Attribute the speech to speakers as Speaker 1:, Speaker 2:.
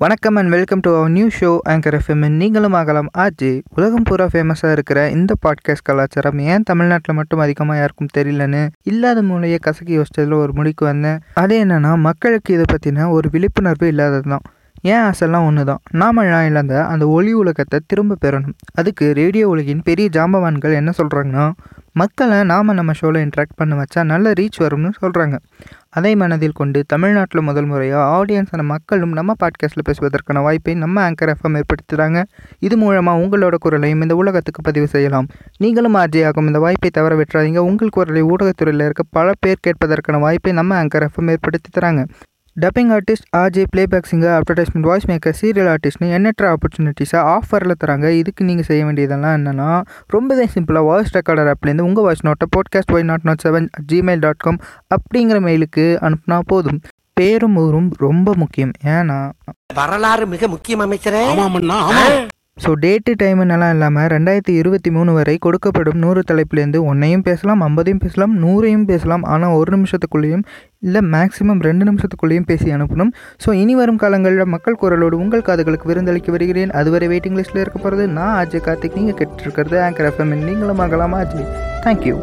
Speaker 1: வணக்கம் and welcome to our new show anchor FM நீங்களும் ஆகலாம் ஆஜி உலகம் பூரா ஃபேமஸாக இருக்கிற இந்த பாட்காஸ்ட் கலாச்சாரம் ஏன் தமிழ்நாட்டில் மட்டும் அதிகமாக யாருக்கும் தெரியலன்னு இல்லாத மூலையை கசக்கி யோசிச்சதில் ஒரு முடிக்கு வந்தேன். அது என்னென்னா மக்களுக்கு இதை பற்றின ஒரு விழிப்புணர்வு இல்லாதது தான் ஏன் ஆசைலாம் ஒன்று தான் நாமெல்லாம் இழந்த அந்த ஒளி உலகத்தை திரும்ப பெறணும். அதுக்கு ரேடியோ உலகின் பெரிய ஜாம்பவான்கள் என்ன சொல்கிறாங்கன்னா மக்களை நாம் நம்ம ஷோவில் இன்ட்ராக்ட் பண்ண வச்சா நல்ல ரீச் வரும்னு சொல்கிறாங்க அதை மனதில் கொண்டு தமிழ்நாட்டில் முதல் முறையாக ஆடியன்ஸான மக்களும் நம்ம பாட்காஸ்ட்டில் பேசுவதற்கான வாய்ப்பை நம்ம ஆங்கர் எஃப்எம் ஏற்படுத்துகிறாங்க இது மூலமாக உங்களோட குரலையும் இந்த உலகத்துக்கு பதிவு செய்யலாம். நீங்களும் ஆர்ஜியாகும் இந்த வாய்ப்பை தவற விட்டுறாதீங்க. உங்கள் குரலை ஊடகத்துறையில் இருக்க பல பேர் கேட்பதற்கான வாய்ப்பை நம்ம ஆங்கர் எஃப்எம் ஏற்படுத்தி தராங்க. Dubbing artist RJ playback singer advertisement voice maker serial ஆர்டிஸ்ட்னு எண்ணற்ற ஆப்பர்ச்சுனிட்டிஸை ஆஃபரில் தராங்க. இதுக்கு நீங்கள் செய்ய வேண்டியதெல்லாம் என்னென்னா ரொம்பவே சிம்பிளாக வாய்ஸ் ரெக்கார்டர் ஆப்லேருந்து உங்கள் வாய்ஸ் நோட்டை podcast Y nought nought seven Gmail dot com அப்படிங்கிற மெயிலுக்கு அனுப்புனா போதும். பேரும் ஊரும் ரொம்ப முக்கியம். ஏன்னா
Speaker 2: வரலாறு மிக முக்கியம் அமைச்சரே.
Speaker 1: ஸோ டேட்டு டைமுன்னெல்லாம் இல்லாமல் ரெண்டாயிரத்தி இருபத்தி மூணு வரை கொடுக்கப்படும் நூறு தலைப்புலேருந்து ஒன்றையும் பேசலாம் ஐம்பதையும் பேசலாம் நூறையும் பேசலாம். ஆனால் ஒரு நிமிஷத்துக்குள்ளேயும் இல்லை மேக்ஸிமம் ரெண்டு நிமிஷத்துக்குள்ளேயும் பேசி அனுப்பணும். ஸோ இனி வரும் காலங்களில் மக்கள் குரலோடு உங்கள் காதுகளுக்கு விருந்தளிக்க வருகிறேன் அதுவரை வெயிட்டிங் லிஸ்ட்டில் இருக்க போகிறது நான் அஜய் கார்த்திக். நீங்கள் கேட்டுருக்கிறது ஆங்கர் எஃப்எம் நீங்களும் ஆகலாம் அஜய் தேங்க்யூ